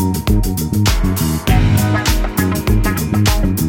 Thank you.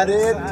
So excited.